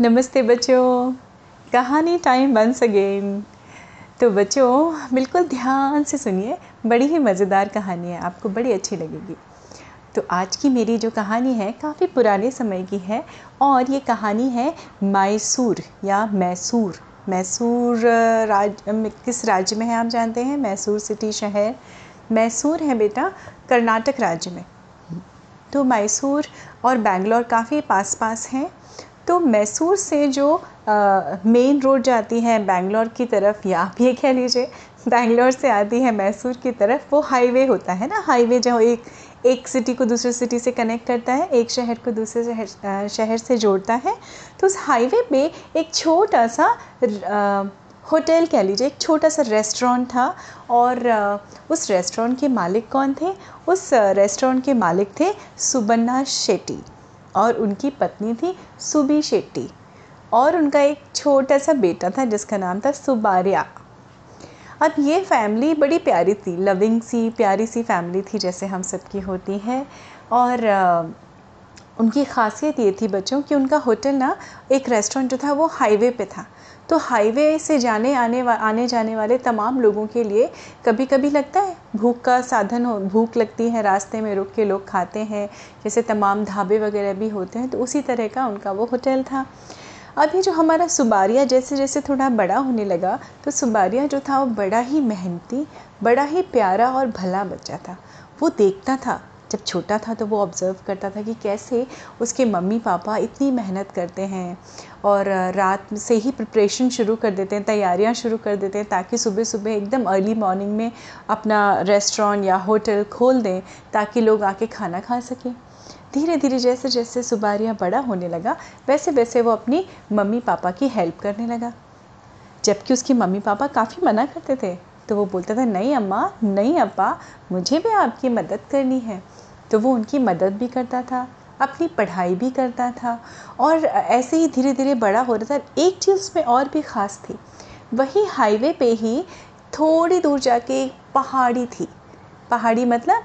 नमस्ते बच्चों। कहानी टाइम वंस अगेन तो बच्चों, बिल्कुल ध्यान से सुनिए, बड़ी ही मज़ेदार कहानी है, आपको बड़ी अच्छी लगेगी। तो आज की मेरी जो कहानी है, काफ़ी पुराने समय की है, और ये कहानी है मैसूर, या मैसूर। मैसूर राज किस राज्य में है, आप जानते हैं? मैसूर सिटी शहर। मैसूर है बेटा, कर्नाटक राज्य में। तो मैसूर और बेंगलोर काफ़ी पास पास हैं तो मैसूर से जो मेन रोड जाती है बेंगलोर की तरफ़, या आप ये कह लीजिए, बेंगलोर से आती है मैसूर की तरफ़, वो हाईवे होता है ना? हाईवे जो एक एक सिटी को दूसरे सिटी से कनेक्ट करता है, एक शहर को दूसरे शहर शहर से जोड़ता है। तो उस हाईवे पे एक छोटा सा होटल कह लीजिए, एक छोटा सा रेस्टोरेंट था और उस रेस्टोरेंट के मालिक कौन थे? उस रेस्टोरेंट के मालिक थे सुबन्ना शेट्टी। और उनकी पत्नी थी सुबी शेट्टी और उनका एक छोटा सा बेटा था जिसका नाम था सुबारिया। अब ये फैमिली बड़ी प्यारी थी लविंग सी, प्यारी सी फैमिली थी जैसे हम सबकी होती है और उनकी खासियत ये थी बच्चों कि उनका होटल ना एक रेस्टोरेंट जो था वो हाईवे पे था। तो हाईवे से जाने आने वा, आने जाने वाले तमाम लोगों के लिए कभी कभी लगता है भूख का साधन हो भूख लगती है रास्ते में रुक के लोग खाते हैं जैसे तमाम ढाबे वगैरह भी होते हैं तो उसी तरह का उनका वो होटल था। अभी जो हमारा सुबारिया जैसे जैसे थोड़ा बड़ा होने लगा तो सुबारिया जो था वो बड़ा ही मेहनती बड़ा ही प्यारा और भला बच्चा था। वो देखता था जब छोटा था तो वो ऑब्ज़र्व करता था कि कैसे उसके मम्मी पापा इतनी मेहनत करते हैं और रात से ही प्रिपरेशन शुरू कर देते हैं, तैयारियाँ शुरू कर देते हैं ताकि सुबह सुबह एकदम अर्ली मॉर्निंग में अपना रेस्टोरेंट या होटल खोल दें ताकि लोग आके खाना खा सकें। धीरे धीरे जैसे जैसे सुबारियाँ बड़ा होने लगा वैसे वैसे वो अपनी मम्मी पापा की हेल्प करने लगा। जबकि उसकी मम्मी पापा काफ़ी मना करते थे तो वो बोलता था, नहीं अम्मा, नहीं अब्बा, मुझे भी आपकी मदद करनी है। तो वो उनकी मदद भी करता था, अपनी पढ़ाई भी करता था और ऐसे ही धीरे धीरे बड़ा हो रहा था। एक चीज़ उसमें और भी ख़ास थी, वही हाईवे पे ही थोड़ी दूर जाके एक पहाड़ी थी। पहाड़ी मतलब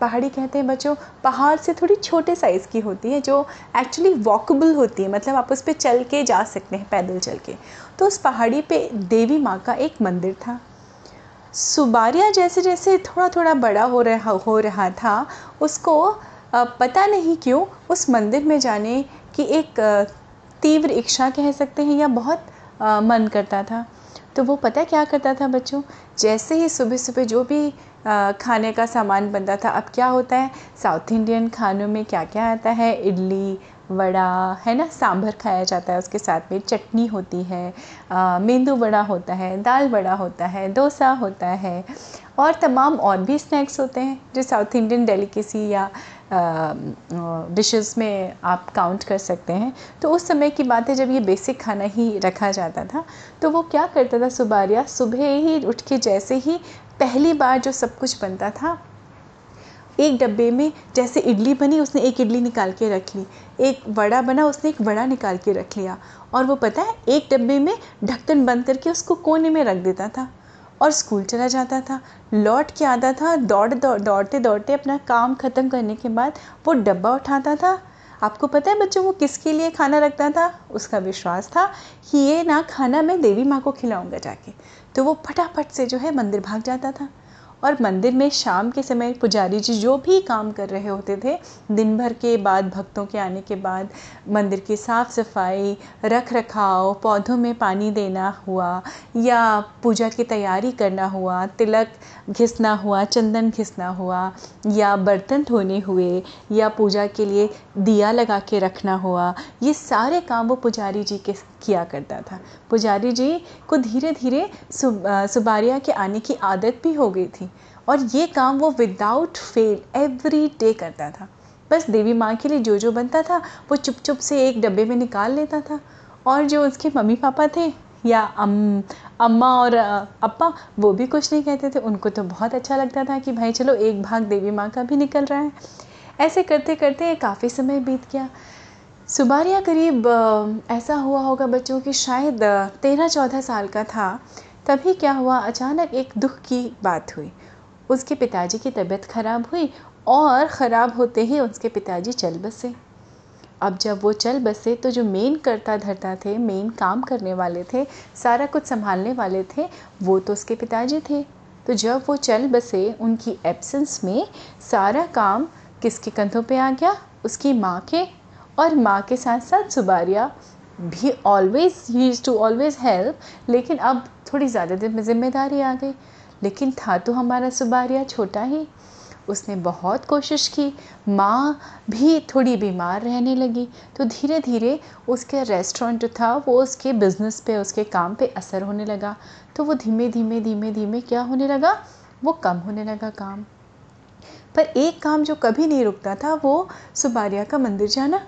पहाड़ी कहते हैं बच्चों, पहाड़ से थोड़ी छोटे साइज़ की होती है, जो एक्चुअली वॉकबल होती है मतलब आप उस पर चल के जा सकते हैं, पैदल चल के। तो उस पहाड़ी पे देवी माँ का एक मंदिर था। सुबारिया जैसे जैसे थोड़ा थोड़ा बड़ा हो रहा हो रहा था, उसको पता नहीं क्यों उस मंदिर में जाने की एक तीव्र इच्छा कह सकते हैं या बहुत मन करता था। तो वो पता क्या करता था बच्चों? जैसे ही सुबह सुबह जो भी खाने का सामान बनता था, अब क्या होता है? साउथ इंडियन खानों में क्या क्या आता है? इडली वड़ा, है ना? सांभर खाया जाता है उसके साथ में। चटनी होती है मेंदू वड़ा होता है, दाल वड़ा होता है, डोसा होता है और तमाम और भी स्नैक्स होते हैं, जो साउथ इंडियन डेलिकेसी या डिशेस में आप काउंट कर सकते हैं। तो उस समय की बात है, जब ये बेसिक खाना ही रखा जाता था तो वो क्या करता था सुबारिया? सुबह ही उठ के जैसे ही पहली बार जो सब कुछ बनता था एक डब्बे में जैसे इडली बनी, उसने एक इडली निकाल के रख ली। एक वड़ा बना, उसने एक वड़ा निकाल के रख लिया। और वो पता है, एक डब्बे में ढक्कन बंद करके उसको कोने में रख देता था और स्कूल चला जाता था। लौट के आता था, दौड़ दौड़, दौड़ते दौड़ते अपना काम ख़त्म करने के बाद वो डब्बा उठाता था। आपको पता है बच्चों, वो किसके लिए खाना रखता था? उसका विश्वास था कि ये ना खाना मैं देवी माँ को खिलाऊँगा जाके। तो वो फटाफट से जो है मंदिर भाग जाता था। और मंदिर में शाम के समय पुजारी जी जो भी काम कर रहे होते थे, दिन भर के बाद, भक्तों के आने के बाद मंदिर की साफ़ सफ़ाई रख रखाव पौधों में पानी देना हुआ या पूजा की तैयारी करना हुआ, तिलक घिसना हुआ, चंदन घिसना हुआ या बर्तन धोने हुए या पूजा के लिए दिया लगा के रखना हुआ, ये सारे काम वो पुजारी जी के किया करता था। पुजारी जी को धीरे धीरे सुबारिया के आने की आदत भी हो गई थी और ये काम वो विदाउट फेल एवरी डे करता था। बस देवी माँ के लिए जो जो बनता था, वो चुप चुप से एक डब्बे में निकाल लेता था और जो उसके मम्मी पापा थे या अम, अम्मा और अप्पा, वो भी कुछ नहीं कहते थे। उनको तो बहुत अच्छा लगता था कि भाई चलो एक भाग देवी माँ का भी निकल रहा है। ऐसे करते करते काफ़ी समय बीत गया। सुबारिया करीब ऐसा हुआ होगा बच्चों की शायद तेरह चौदह साल का था, तभी क्या हुआ, अचानक एक दुख की बात हुई। उसके पिताजी की तबीयत ख़राब हुई और ख़राब होते ही उसके पिताजी चल बसे। अब जब वो चल बसे तो जो मेन करता धरता थे, मेन काम करने वाले थे, सारा कुछ संभालने वाले थे, वो तो उसके पिताजी थे। तो जब वो चल बसे, उनकी एब्सेंस में सारा काम किसके कंधों पे आ गया? उसकी माँ के और माँ के साथ साथ सुबारिया भी always use to always help लेकिन अब थोड़ी ज़्यादा दिन में ज़िम्मेदारी आ गई। लेकिन था तो हमारा सुबारिया छोटा ही। उसने बहुत कोशिश की। माँ भी थोड़ी बीमार रहने लगी। तो धीरे धीरे उसके रेस्टोरेंट जो था, वो उसके बिज़नेस पे, उसके काम पे असर होने लगा। तो वो धीमे धीमे धीमे धीमे क्या होने लगा? वो कम होने लगा काम। पर एक काम जो कभी नहीं रुकता था, वो सुबारिया का मंदिर जाना।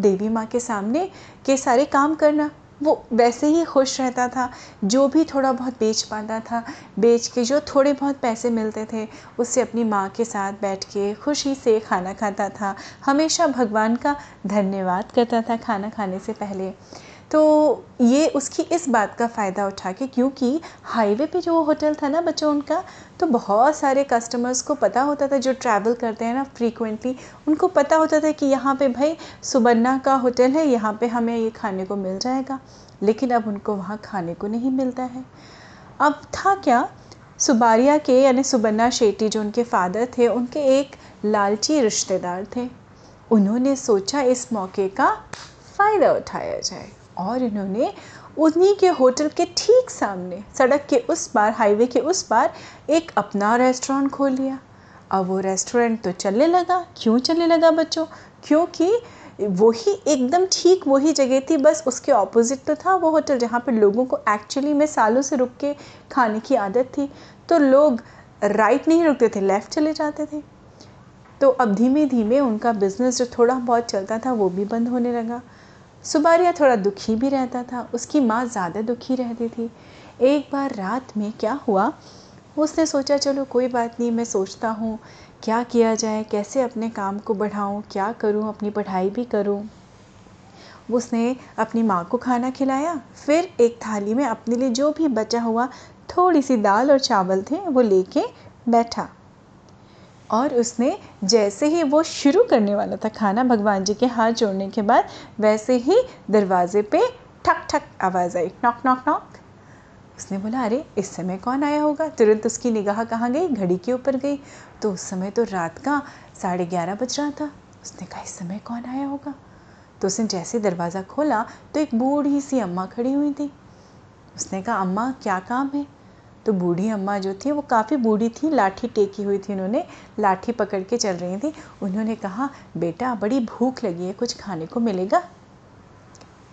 देवी माँ के सामने के सारे काम करना, वो वैसे ही खुश रहता था, जो भी थोड़ा बहुत बेच पाता था, बेच के जो थोड़े बहुत पैसे मिलते थे, उससे अपनी माँ के साथ बैठ के खुशी से खाना खाता था। हमेशा भगवान का धन्यवाद करता था खाना खाने से पहले। तो ये उसकी इस बात का फ़ायदा उठा के क्योंकि हाईवे पे जो होटल था ना बच्चों उनका तो बहुत सारे कस्टमर्स को पता होता था जो ट्रैवल करते हैं ना फ्रीक्वेंटली उनको पता होता था कि यहाँ पे भाई सुबन्ना का होटल है, यहाँ पे हमें ये खाने को मिल जाएगा। लेकिन अब उनको वहाँ खाने को नहीं मिलता है। अब था क्या, सुबारिया के यानी सुबन्ना शेट्टी जो उनके फादर थे, उनके एक लालची रिश्तेदार थे। उन्होंने सोचा इस मौके का फ़ायदा उठाया जाए। और इन्होंने उन्हीं के होटल के ठीक सामने, सड़क के उस पार, हाईवे के उस पार एक अपना रेस्टोरेंट खोल लिया। अब वो रेस्टोरेंट तो चलने लगा। क्यों चलने लगा बच्चों? क्योंकि वही एकदम ठीक वही जगह थी। बस उसके ऑपोजिट तो था वो होटल, जहाँ पर लोगों को एक्चुअली में सालों से रुक के खाने की आदत थी। तो लोग राइट नहीं रुकते थे लेफ़्ट चले जाते थे। तो अब धीमे धीमे उनका बिज़नेस जो थोड़ा बहुत चलता था वो भी बंद होने लगा। सुबारिया थोड़ा दुखी भी रहता था, उसकी माँ ज़्यादा दुखी रहती थी। एक बार रात में क्या हुआ? उसने सोचा, चलो, कोई बात नहीं, मैं सोचता हूँ, क्या किया जाए, कैसे अपने काम को बढ़ाऊँ, क्या करूँ, अपनी पढ़ाई भी करूँ? उसने अपनी माँ को खाना खिलाया, फिर एक थाली में अपने लिए जो भी बचा हुआ थोड़ी सी दाल और चावल थे, वो लेके बैठा। और उसने जैसे ही वो शुरू करने वाला था खाना भगवान जी के हाथ जोड़ने के बाद, वैसे ही दरवाजे पे ठक ठक आवाज़ आई नॉक नॉक नॉक उसने बोला, अरे, इस समय कौन आया होगा? तुरंत उसकी निगाह कहाँ गई? घड़ी के ऊपर गई। तो उस समय तो रात का साढ़े ग्यारह बज रहा था। उसने कहा, इस समय कौन आया होगा? तो उसने जैसे दरवाज़ा खोला तो एक बूढ़ी सी अम्मा खड़ी हुई थी। उसने कहा, अम्मा, क्या काम है? तो बूढ़ी अम्मा जो थी वो काफ़ी बूढ़ी थी लाठी टेकी हुई थी उन्होंने लाठी पकड़ के चल रही थी। उन्होंने कहा बेटा बड़ी भूख लगी है कुछ खाने को मिलेगा?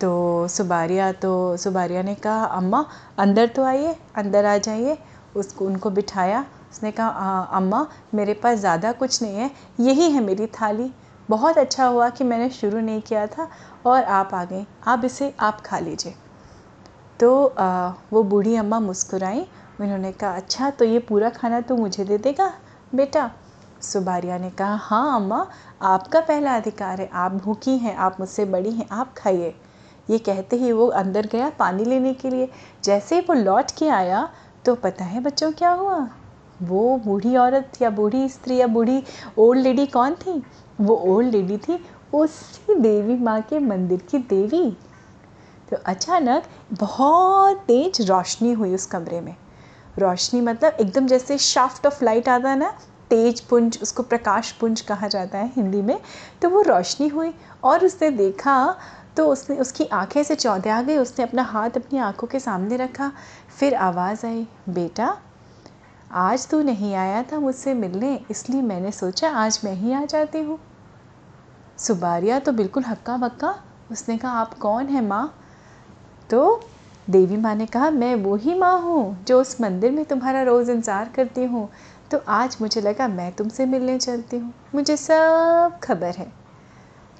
तो सुबारिया तो सुबारिया ने कहा अम्मा अंदर तो आइए अंदर आ जाइए। उसको उनको बिठाया। उसने कहा अम्मा मेरे पास ज़्यादा कुछ नहीं है यही है मेरी थाली। बहुत अच्छा हुआ कि मैंने शुरू नहीं किया था और आप आ गए आप इसे आप खा लीजिए। तो आ, वो बूढ़ी अम्मा मुस्कुराई उन्होंने कहा अच्छा तो ये पूरा खाना तो मुझे दे देगा? बेटा, सुबारिया ने कहा हाँ अम्मा, आपका पहला अधिकार है। आप भूखी हैं, आप मुझसे बड़ी हैं, आप खाइए। ये कहते ही वो अंदर गया पानी लेने के लिए। जैसे ही वो लौट के आया तो पता है बच्चों क्या हुआ? वो बूढ़ी औरत या बूढ़ी स्त्री या बूढ़ी ओल्ड लेडी कौन थी? वो ओल्ड लेडी थी उसी देवी माँ के मंदिर की देवी। तो अचानक बहुत तेज रोशनी हुई उस कमरे में। रोशनी मतलब एकदम जैसे शाफ्ट ऑफ़ लाइट आता है ना, तेज पुंज, उसको प्रकाश पुंज कहा जाता है हिंदी में तो वो रोशनी हुई और उसने देखा तो उसने, उसकी आँखें से चौधे आ गई, उसने अपना हाथ अपनी आँखों के सामने रखा, फिर आवाज़ आई, बेटा, आज तू नहीं आया था मुझसे मिलने, इसलिए मैंने सोचा आज मैं ही आ जाती हूँ। सुबारिया तो बिल्कुल हक्का बक्का उसने कहा, आप कौन है माँ? तो देवी माँ ने कहा, मैं वो ही माँ हूँ जो उस मंदिर में तुम्हारा रोज़ इंतज़ार करती हूँ। तो आज मुझे लगा, मैं तुमसे मिलने चलती हूँ। मुझे सब खबर है।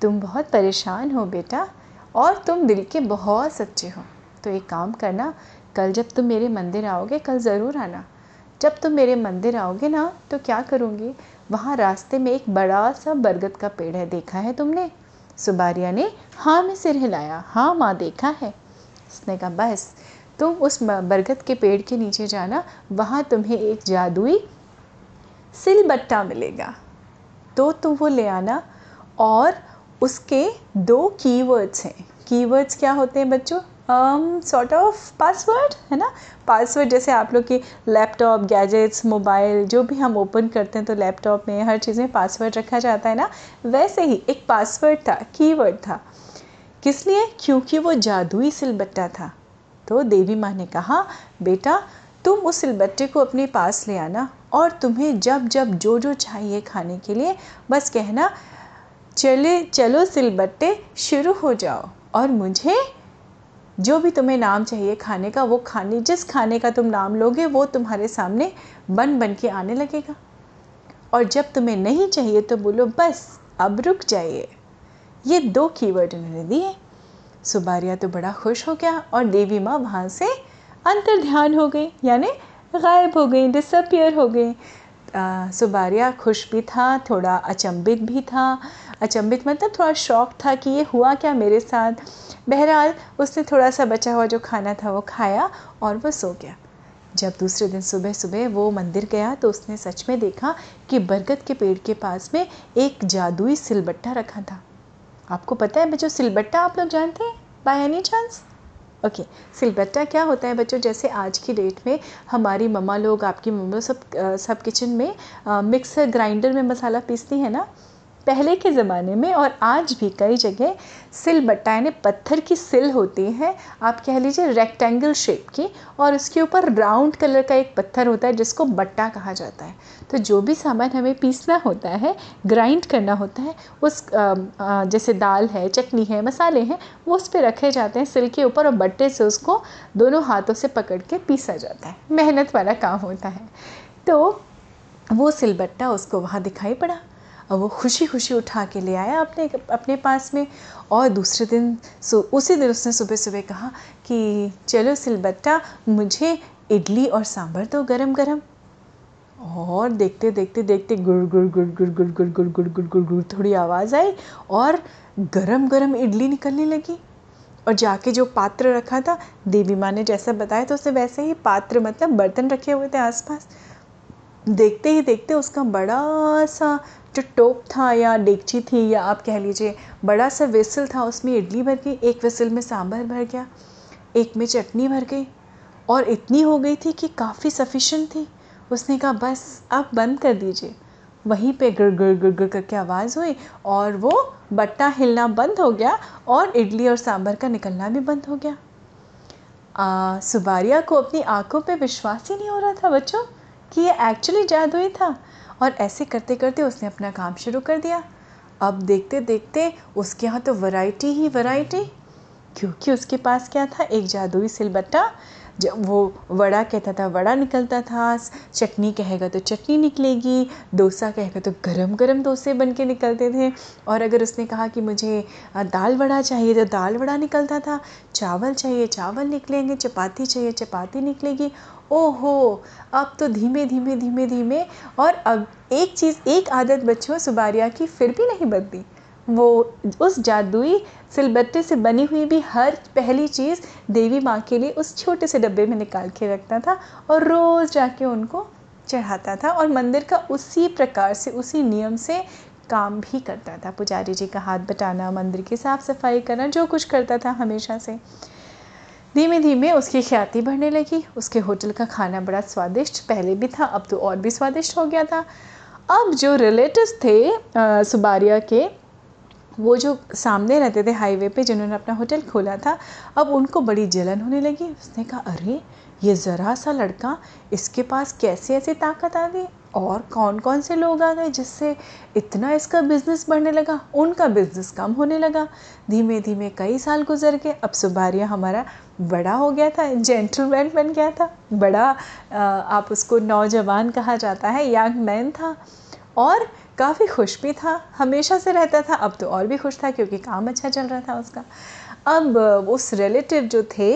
तुम बहुत परेशान हो बेटा, और तुम दिल के बहुत सच्चे हो। तो एक काम करना, कल जब तुम मेरे मंदिर आओगे, कल ज़रूर आना। जब तुम मेरे मंदिर आओगे ना तो क्या करूँगी? वहाँ रास्ते में एक बड़ा सा बरगद का पेड़ है, देखा है तुमने? सुबारिया ने हाँ में सिर हिलाया। हाँ माँ, देखा है। उसने कहा, बस, तुम उस बरगद के पेड़ के नीचे जाना, वहाँ तुम्हें एक जादुई सिलबट्टा मिलेगा। तो तुम वो ले आना और उसके दो कीवर्ड्स हैं। कीवर्ड्स क्या होते हैं बच्चों? सॉर्ट ऑफ़ पासवर्ड है ना? पासवर्ड जैसे आप लोग के लैपटॉप गैजेट्स मोबाइल जो भी हम ओपन करते हैं तो लैपटॉप में हर चीज़ में पासवर्ड रखा जाता है ना? वैसे ही एक पासवर्ड था कीवर्ड था। किस लिए? क्योंकि वो जादुई सिलबट्टा था। तो देवी माँ ने कहा, बेटा, तुम उस सिलबट्टे को अपने पास ले आना और तुम्हें जब जब जो जो चाहिए खाने के लिए, बस कहना, चले, चलो सिलबट्टे, शुरू हो जाओ। और मुझे जो भी तुम्हें नाम चाहिए खाने का, वो खाने, जिस खाने का तुम नाम लोगे, वो तुम्हारे सामने बन बन के आने लगेगा। और जब तुम्हें नहीं चाहिए तो बोलो, बस, अब रुक जाइए। ये दो कीवर्ड उन्होंने दिए। सुबारिया तो बड़ा खुश हो गया और देवी माँ वहाँ से अंतर ध्यान हो गई, यानी गायब हो गई डिसअपियर हो गई। सुबारिया खुश भी था, थोड़ा अचंभित भी था। अचंभित मतलब थोड़ा शौक था कि ये हुआ क्या मेरे साथ। बहरहाल, उसने थोड़ा सा बचा हुआ जो खाना था वो खाया और वो सो गया। जब दूसरे दिन सुबह सुबह वो मंदिर गया तो उसने सच में देखा कि बरगद के पेड़ के पास में एक जादुई सिलबट्टा रखा था। आपको पता है बच्चों, सिलबट्टा आप लोग जानते हैं? बाय एनी चांस ओके सिलबट्टा क्या होता है बच्चों? जैसे आज की डेट में हमारी मम्मा लोग, आपकी मम्मा सब सब किचन में मिक्सर ग्राइंडर में मसाला पीसती है ना? पहले के ज़माने में और आज भी कई जगह सिल बट्टा यानी पत्थर की सिल होती है, आप कह लीजिए रेक्टेंगल शेप की, और उसके ऊपर राउंड कलर का एक पत्थर होता है जिसको बट्टा कहा जाता है। तो जो भी सामान हमें पीसना होता है ग्राइंड करना होता है, उस जैसे दाल है, चटनी है, मसाले हैं, वो उस पर रखे जाते हैं सिल के ऊपर और बट्टे से उसको दोनों हाथों से पकड़ के पीसा जाता है। मेहनत वाला काम होता है। तो वो सिलबट्टा उसको वहाँ दिखाई पड़ा। वो खुशी खुशी उठा के ले आया अपने अपने पास में और दूसरे दिन उसी दिन उसने सुबह सुबह कहा कि चलो सिलबट्टा मुझे इडली और सांभर दो गरम गरम और देखते देखते देखते गुड़ गुड़ गुड़ गुड़ गुड़ गुड़ गुड़ गुड़ गुड़ गुड़ गुड़ थोड़ी आवाज़ आई और गरम गरम इडली निकलने लगी और जाके जो पात्र रखा था देवी माँ ने जैसा बताया तो उसने वैसे ही पात्र मतलब बर्तन रखे हुए थे आसपास देखते ही देखते उसका बड़ा सा जो टोप था या डेगची थी या आप कह लीजिए बड़ा सा वेसल था उसमें इडली भर गई एक वेसल में सांभर भर गया एक में चटनी भर गई और इतनी हो गई थी कि काफ़ी सफिशेंट थी। उसने कहा बस आप बंद कर दीजिए। वहीं पे गड़ गड़ गड़ गड़ करके आवाज़ हुई और वो बट्टा हिलना बंद हो गया और इडली और सांभर का निकलना भी बंद हो गया। आ, सुबारिया को अपनी आँखों पे विश्वास ही नहीं हो रहा था बच्चों कि ये एक्चुअली जादुई था। और ऐसे करते करते उसने अपना काम शुरू कर दिया। अब देखते देखते उसके यहाँ तो वैरायटी ही वैरायटी क्योंकि उसके पास क्या था? एक जादुई सिलबट्टा जब वो वड़ा कहता था, वड़ा निकलता था, चटनी कहेगा तो चटनी निकलेगी, डोसा कहेगा तो गरम गरम डोसे बन के निकलते थे। और अगर उसने कहा कि मुझे दाल वड़ा चाहिए तो दाल वड़ा निकलता था, चावल चाहिए, चावल निकलेंगे, चपाती चाहिए, चपाती निकलेगी। ओहो, अब तो धीमे धीमे धीमे धीमे और अब एक चीज़, एक आदत बच्चों सुबारिया की फिर भी नहीं बदली वो उस जादुई सिलबट्टे से बनी हुई भी हर पहली चीज़ देवी माँ के लिए उस छोटे से डब्बे में निकाल के रखता था और रोज़ जाके उनको चढ़ाता था और मंदिर का उसी प्रकार से, उसी नियम से काम भी करता था। पुजारी जी का हाथ बटाना, मंदिर की साफ़ सफ़ाई करना, जो कुछ करता था हमेशा से। धीमे धीमे उसकी ख्याति बढ़ने लगी। उसके होटल का खाना बड़ा स्वादिष्ट पहले भी था, अब तो और भी स्वादिष्ट हो गया था। अब जो रिलेटिव थे सुबारिया के वो जो सामने रहते थे हाईवे पे जिन्होंने अपना होटल खोला था, अब उनको बड़ी जलन होने लगी। उसने कहा, अरे, ये ज़रा सा लड़का, इसके पास कैसे ऐसी ताकत आ गई? और कौन कौन से लोग आ गए जिससे इतना इसका बिज़नेस बढ़ने लगा, उनका बिज़नेस कम होने लगा? धीमे धीमे कई साल गुजर गए। अब सुबारिया हमारा बड़ा हो गया था जेंटलमैन बन गया था। बड़ा आप उसको नौजवान कहा जाता है यंग मैन था। और काफ़ी खुश भी था, हमेशा से रहता था, अब तो और भी खुश था क्योंकि काम अच्छा चल रहा था उसका। अब, उस रिलेटिव जो थे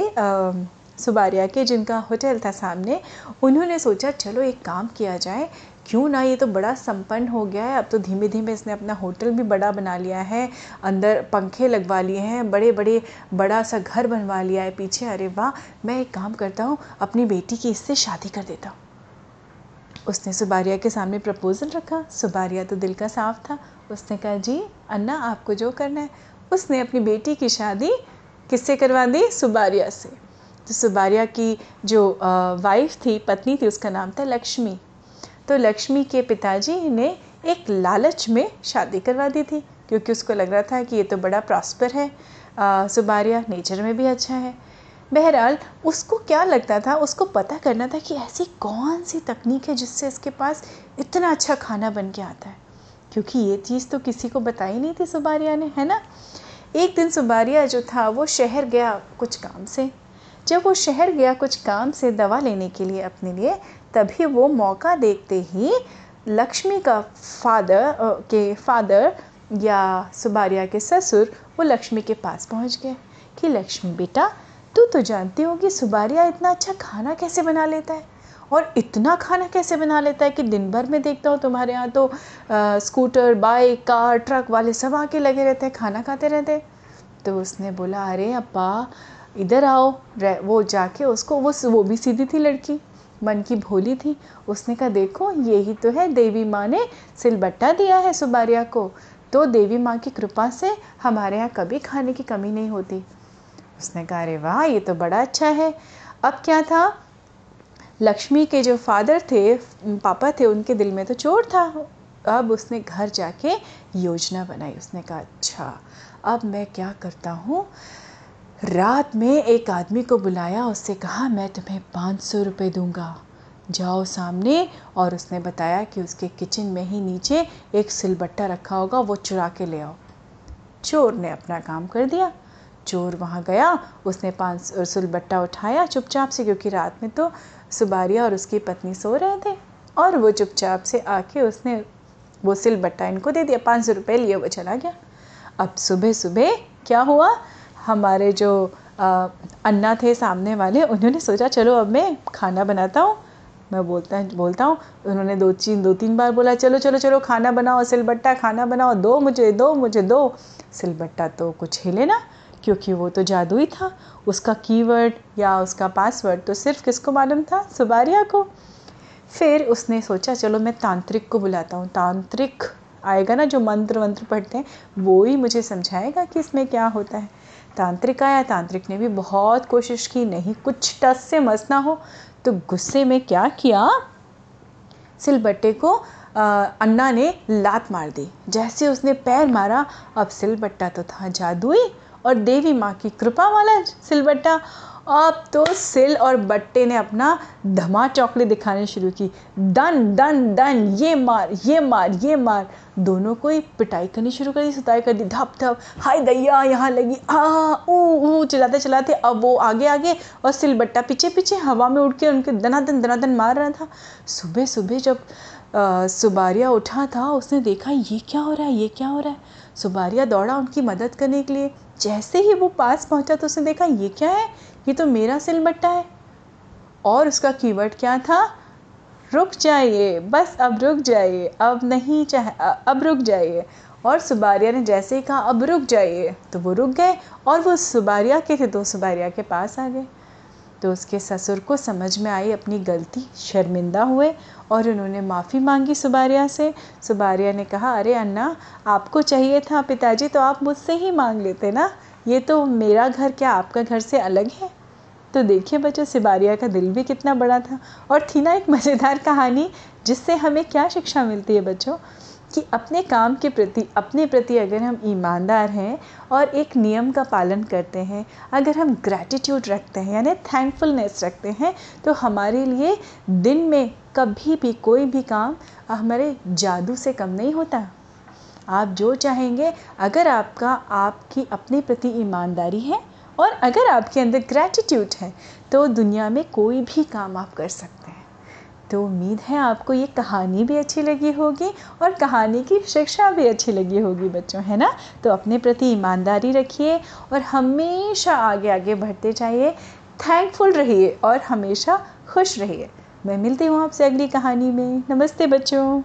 सुबारिया के, जिनका होटल था सामने, उन्होंने सोचा, चलो एक काम किया जाए, क्यों ना, ये तो बड़ा संपन्न हो गया है, अब तो धीमे धीमे इसने अपना होटल भी बड़ा बना लिया है, अंदर पंखे लगवा लिए हैं बड़े बड़े बड़ा सा घर बनवा लिया है, पीछे, अरे वाह, मैं एक काम करता हूँ, अपनी बेटी की इससे शादी कर देता हूँ। उसने सुबारिया के सामने प्रपोज़ल रखा। सुबारिया तो दिल का साफ़ था। उसने कहा, जी, अन्ना, आपको जो करना है। उसने अपनी बेटी की शादी किससे करवा दी? सुबारिया से। तो सुबारिया की जो वाइफ थी, पत्नी थी, उसका नाम था लक्ष्मी। तो लक्ष्मी के पिताजी ने एक लालच में शादी करवा दी थी, क्योंकि उसको लग रहा था कि ये तो बड़ा प्रॉस्पर है। सुबारिया नेचर में भी अच्छा है। बहरहाल, उसको क्या लगता था? उसको पता करना था कि ऐसी कौन सी तकनीक है जिससे इसके पास इतना अच्छा खाना बन के आता है। क्योंकि ये चीज़ तो किसी को बताई नहीं थी सुबारिया ने, है ना? एक दिन सुबारिया जो था, वो शहर गया कुछ काम से। जब वो शहर गया कुछ काम से दवा लेने के लिए अपने लिए, तभी वो मौका देखते ही लक्ष्मी का फादर के फादर या सुबारिया के ससुर, वो लक्ष्मी के पास पहुँच गए कि, लक्ष्मी बेटा तू तो जानती हो कि सुबारिया इतना अच्छा खाना कैसे बना लेता है। और इतना खाना कैसे बना लेता है कि दिन भर में देखता हूँ तुम्हारे यहाँ तो आ, स्कूटर बाइक कार ट्रक वाले सब आके लगे रहते हैं खाना खाते रहते तो उसने बोला अरे अप्पा इधर आओ वो जाके उसको वो वो भी सीधी थी लड़की मन की भोली थी। उसने कहा देखो यही तो है देवी माँ ने सिलबट्टा दिया है सुबारिया को तो देवी माँ की कृपा से हमारे यहाँ कभी खाने की कमी नहीं होती। उसने कहा, अरे वाह, ये तो बड़ा अच्छा है। अब क्या था? लक्ष्मी के जो फादर थे, पापा थे, उनके दिल में तो चोर था। अब उसने घर जाके योजना बनाई। उसने कहा अच्छा अब मैं क्या करता हूँ? रात में एक आदमी को बुलाया। उससे कहा, मैं तुम्हें पाँच सौ रुपये दूँगा। जाओ सामने। और उसने बताया कि उसके किचन में ही नीचे एक सिलबट्टा रखा होगा, वो चुरा के ले आओ। चोर ने अपना काम कर दिया। चोर वहाँ गया उसने पाँच सिलबट्टा उठाया चुपचाप से क्योंकि रात में तो सुबारिया और उसकी पत्नी सो रहे थे और वो चुपचाप से आके उसने वो सिलबट्टा इनको दे दिया पाँच सौ रुपये लिए वो चला गया। अब सुबह सुबह क्या हुआ? हमारे जो आ, अन्ना थे सामने वाले उन्होंने सोचा चलो अब मैं खाना बनाता हूँ। मैं बोलता बोलता हूँ उन्होंने दो तीन दो तीन बार बोला चलो चलो चलो खाना बनाओ सिलबट्टा खाना बनाओ दो मुझे दो मुझे दो। सिलबट्टा तो कुछ हिले ना क्योंकि वो तो जादुई था उसका कीवर्ड या उसका पासवर्ड तो सिर्फ़ किसको मालूम था? सुबारिया को। फिर उसने सोचा चलो मैं तांत्रिक को बुलाता हूँ। तांत्रिक आएगा ना जो मंत्र वंत्र पढ़ते हैं वो ही मुझे समझाएगा कि इसमें क्या होता है। तांत्रिक आया तांत्रिक ने भी बहुत कोशिश की नहीं कुछ टस से मस ना हो। तो गुस्से में क्या किया? सिलबट्टे को आ, अन्ना ने लात मार दी। जैसे उसने पैर मारा अब सिलबट्टा तो था जादुई। और देवी माँ की कृपा वाला सिलबट्टा। अब तो सिल और बट्टे ने अपना धमा चौकड़ी दिखाने शुरू की। दन दन दन ये मार ये मार ये मार। दोनों को ही पिटाई करनी शुरू कर दी, सुताई कर दी। धप धप, हाय दैया, यहाँ लगी, आ, ऊ ऊ चलाते चलाते अब वो आगे आगे और सिलबट्टा पीछे पीछे हवा में उड़ के उनके दनादन दनादन मार रहा था। सुबह सुबह जब सुबारिया उठा था, उसने देखा, ये क्या हो रहा है, ये क्या हो रहा है? सुबारिया दौड़ा उनकी मदद करने के लिए। जैसे ही वो पास पहुँचा तो उसने देखा, ये क्या है? ये तो मेरा सिलबट्टा है। और उसका कीवर्ड क्या था? रुक जाइए, बस अब रुक जाइए, अब नहीं चाहे अब रुक जाइए। और सुबारिया ने जैसे ही कहा, अब रुक जाइए तो वो रुक गए और वो सुबारिया के थे दो सुबारिया के पास आ गए। तो उसके ससुर को समझ में आई अपनी गलती, शर्मिंदा हुए और उन्होंने माफ़ी मांगी सुबारिया से। सुबारिया ने कहा, अरे अन्ना, आपको चाहिए था पिताजी तो आप मुझसे ही मांग लेते ना? ये तो मेरा घर क्या आपका घर से अलग है? तो देखिए बच्चों, सिबारिया का दिल भी कितना बड़ा था। और थी ना एक मज़ेदार कहानी, जिससे हमें क्या शिक्षा मिलती है बच्चों? कि अपने काम के प्रति, अपने प्रति अगर हम ईमानदार हैं और एक नियम का पालन करते हैं, अगर हम ग्रैटिट्यूड रखते हैं, यानी थैंकफुलनेस रखते हैं तो हमारे लिए दिन में कभी भी कोई भी काम हमारे जादू से कम नहीं होता। आप जो चाहेंगे, अगर आपका, आपकी अपने प्रति ईमानदारी है और अगर आपके अंदर ग्रैटिट्यूड है तो दुनिया में कोई भी काम आप कर सकते हैं। तो उम्मीद है आपको ये कहानी भी अच्छी लगी होगी और कहानी की शिक्षा भी अच्छी लगी होगी बच्चों, है ना? तो अपने प्रति ईमानदारी रखिए और हमेशा आगे आगे बढ़ते जाइए। थैंकफुल रहिए और हमेशा खुश रहिए। मैं मिलती हूँ आपसे अगली कहानी में। नमस्ते बच्चों।